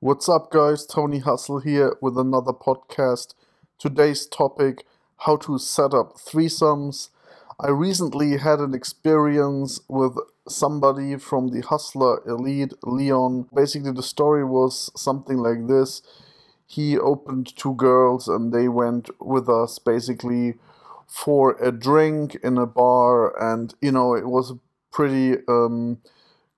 What's up, guys? Tony Hustle here with another podcast. Today's topic how to set up threesomes. I recently had an experience with somebody from the Hustler Elite, Leon. Basically, the story was something like this he opened two girls and they went with us basically for a drink in a bar, and you know, it was pretty. Um,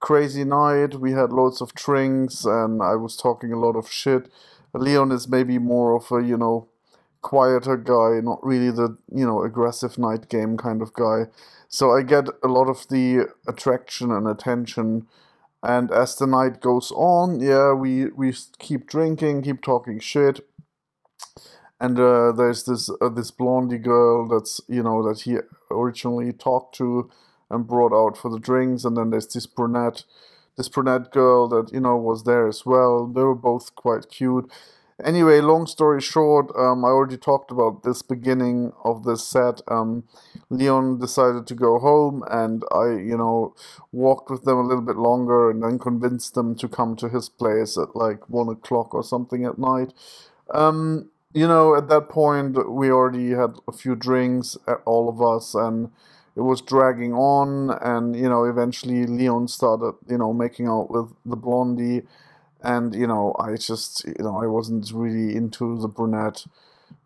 crazy night. We had loads of drinks, and I was talking a lot of shit. Leon is maybe more of a you know quieter guy, not really the you know aggressive night game kind of guy. So I get a lot of the attraction and attention. And as the night goes on, yeah, we we keep drinking, keep talking shit. And uh, there's this uh, this blondie girl that's you know that he originally talked to and brought out for the drinks. And then there's this brunette, this brunette girl that you know was there as well. They were both quite cute. Anyway, long story short, um, I already talked about this beginning of this set. Um, Leon decided to go home, and I, you know, walked with them a little bit longer, and then convinced them to come to his place at like one o'clock or something at night. Um, you know, at that point, we already had a few drinks, uh, all of us, and it was dragging on and you know eventually leon started you know making out with the blondie. And you know i just you know i wasn't really into the brunette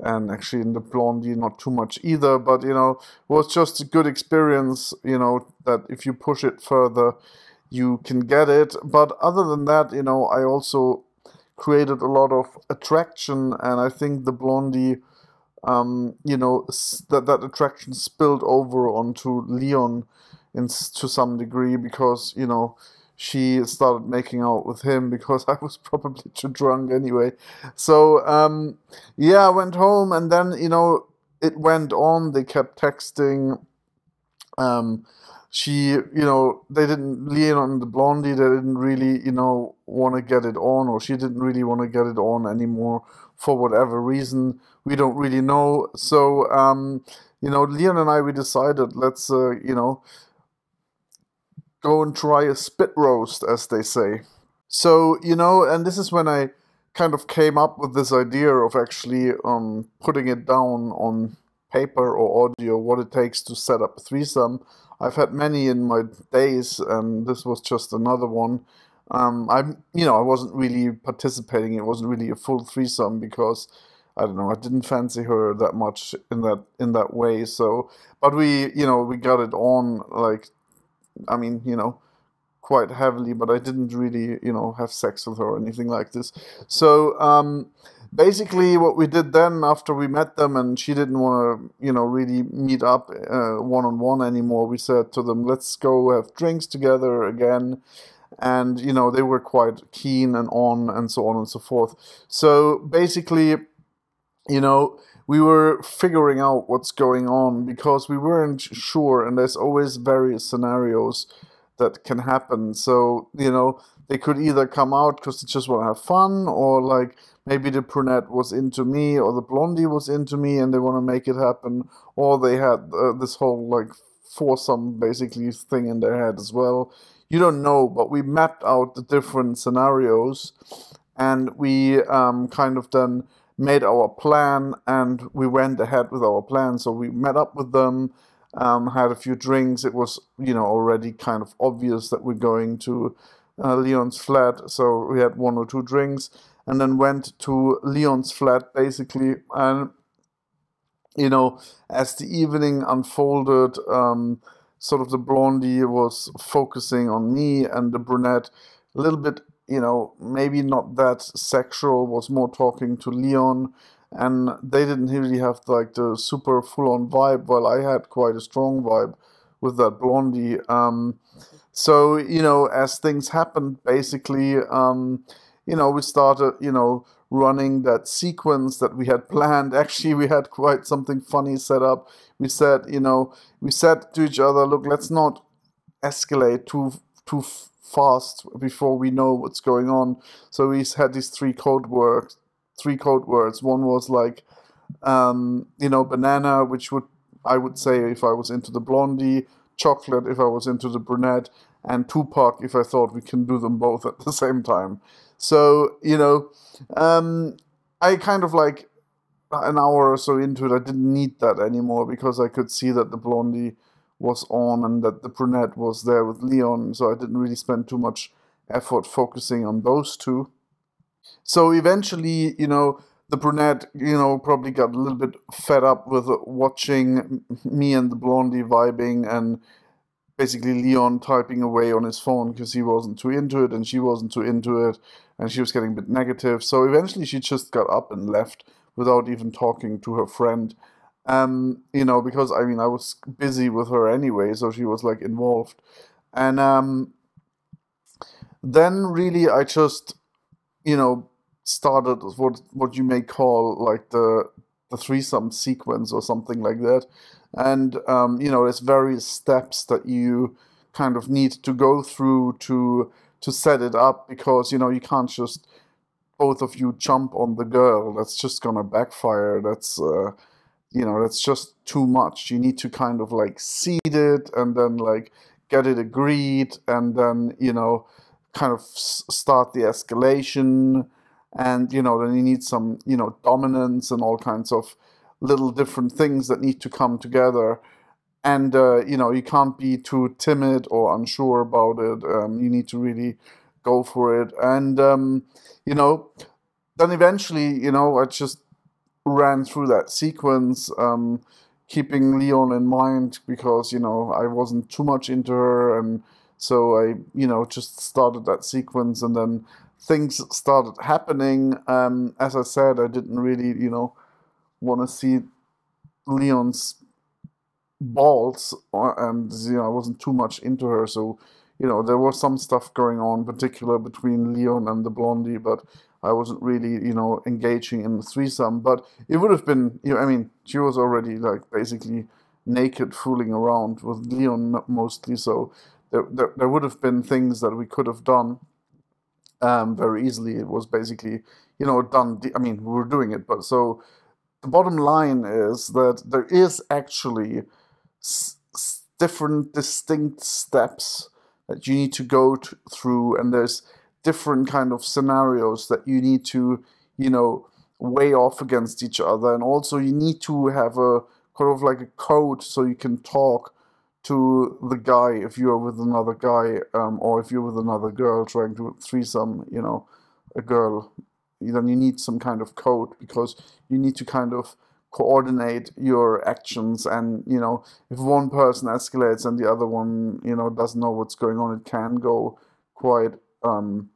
and actually in the blondie not too much either. But you know it was just a good experience you know that if you push it further you can get it. But other than that you know i also created a lot of attraction. And i think the blondie um, you know, that that attraction spilled over onto Leon in to some degree because you know she started making out with him because I was probably too drunk anyway. So um, yeah, I went home and then you know it went on. They kept texting. Um, she, you know, they didn't Leon and the blondie. They didn't really, you know, want to get it on, or she didn't really want to get it on anymore for whatever reason. We don't really know. So, um, you know, Leon and I, we decided let's, uh, you know, go and try a spit roast, as they say. So, you know, and this is when I kind of came up with this idea of actually um, putting it down on paper or audio what it takes to set up a threesome. I've had many in my days, and this was just another one. Um, I'm, you know, I wasn't really participating. It wasn't really a full threesome because I don't know. I didn't fancy her that much in that in that way. So, but we, you know, we got it on like, I mean, you know, quite heavily. But I didn't really, you know, have sex with her or anything like this. So, um, basically, what we did then after we met them, and she didn't want to, you know, really meet up one on one anymore. We said to them, "Let's go have drinks together again." and you know they were quite keen and on and so on and so forth so basically you know, we were figuring out what's going on because we weren't sure, and there's always various scenarios that can happen. So, you know, they could either come out because they just want to have fun, or like maybe the brunette was into me, or the blondie was into me, and they want to make it happen, or they had uh, this whole like foursome basically thing in their head as well. You don't know, but we mapped out the different scenarios, and we um, kind of then made our plan and we went ahead with our plan. So we met up with them, um, had a few drinks. It was, you know, already kind of obvious that we're going to uh, Leon's flat. So we had one or two drinks and then went to Leon's flat basically. And, you know, as the evening unfolded, um, sort of the blondie was focusing on me and the brunette a little bit you know, maybe not that sexual, was more talking to Leon, and they didn't really have like the super full on vibe, while I had quite a strong vibe with that blondie. Um, so, you know, as things happened, basically, um, you know, we started, you know, running that sequence that we had planned. Actually, we had quite something funny set up. We said, you know, we said to each other, look, let's not escalate too too fast before we know what's going on. So we had these three code words. Three code words. One was like, um, you know, banana, which would I would say if I was into the blondie, chocolate if I was into the brunette, and Tupac if I thought we can do them both at the same time. So you know, um, I kind of like an hour or so into it, I didn't need that anymore because I could see that the blondie was on and that the brunette was there with Leon. So I didn't really spend too much effort focusing on those two. So eventually, you know, the brunette, you know, probably got a little bit fed up with watching me and the blondie vibing and basically Leon typing away on his phone because he wasn't too into it and she wasn't too into it and she was getting a bit negative. So eventually she just got up and left without even talking to her friend. Um, you know, because I mean I was busy with her anyway, so she was like involved. And um then really I just, you know, started what what you may call like the the threesome sequence or something like that. And um, you know, there's various steps that you kind of need to go through to to set it up because you know you can't just both of you jump on the girl. That's just gonna backfire. That's uh, you know that's just too much. You need to kind of like seed it and then like get it agreed and then you know kind of start the escalation and you know then you need some you know dominance and all kinds of little different things that need to come together. And uh, you know you can't be too timid or unsure about it. Um, you need to really go for it. And um, you know then eventually you know i just ran through that sequence um, keeping leon in mind because you know i wasn't too much into her. And so i you know just started that sequence and then things started happening. Um, as I said, I didn't really, you know, want to see Leon's balls, and you know, I wasn't too much into her. So, you know, there was some stuff going on, particular between Leon and the blondie, but I wasn't really, you know, engaging in the threesome. But it would have been, you know, I mean, she was already like basically naked, fooling around with Leon mostly. So there, there, there would have been things that we could have done um, very easily. It was basically, you know, done. I mean, we were doing it, but so the bottom line is that there is actually s- different, distinct steps that you need to go to, through, and there's different kind of scenarios that you need to, you know, weigh off against each other, and also you need to have a kind of like a code so you can talk to the guy if you're with another guy um, or if you're with another girl trying to threesome, you know, a girl, then you need some kind of code because you need to kind of coordinate your actions and you know if one person escalates and the other one you know doesn't know what's going on it can go quite um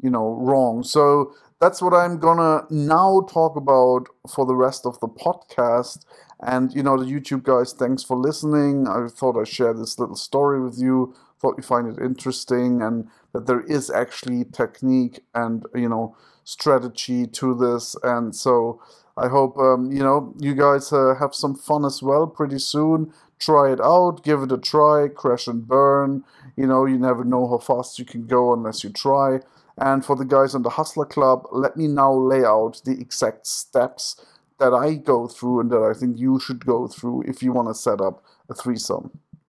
you know wrong. So that's what i'm gonna now talk about for the rest of the podcast and you know, the YouTube guys, thanks for listening. I thought I'd share this little story with you. Thought you find it interesting, and that there is actually technique and you know strategy to this. And so I hope um, you know you guys uh, have some fun as well pretty soon. Try it out, give it a try, crash and burn. You know, you never know how fast you can go unless you try. And for the guys in the Hustler Club, let me now lay out the exact steps that I go through and that I think you should go through if you want to set up a threesome.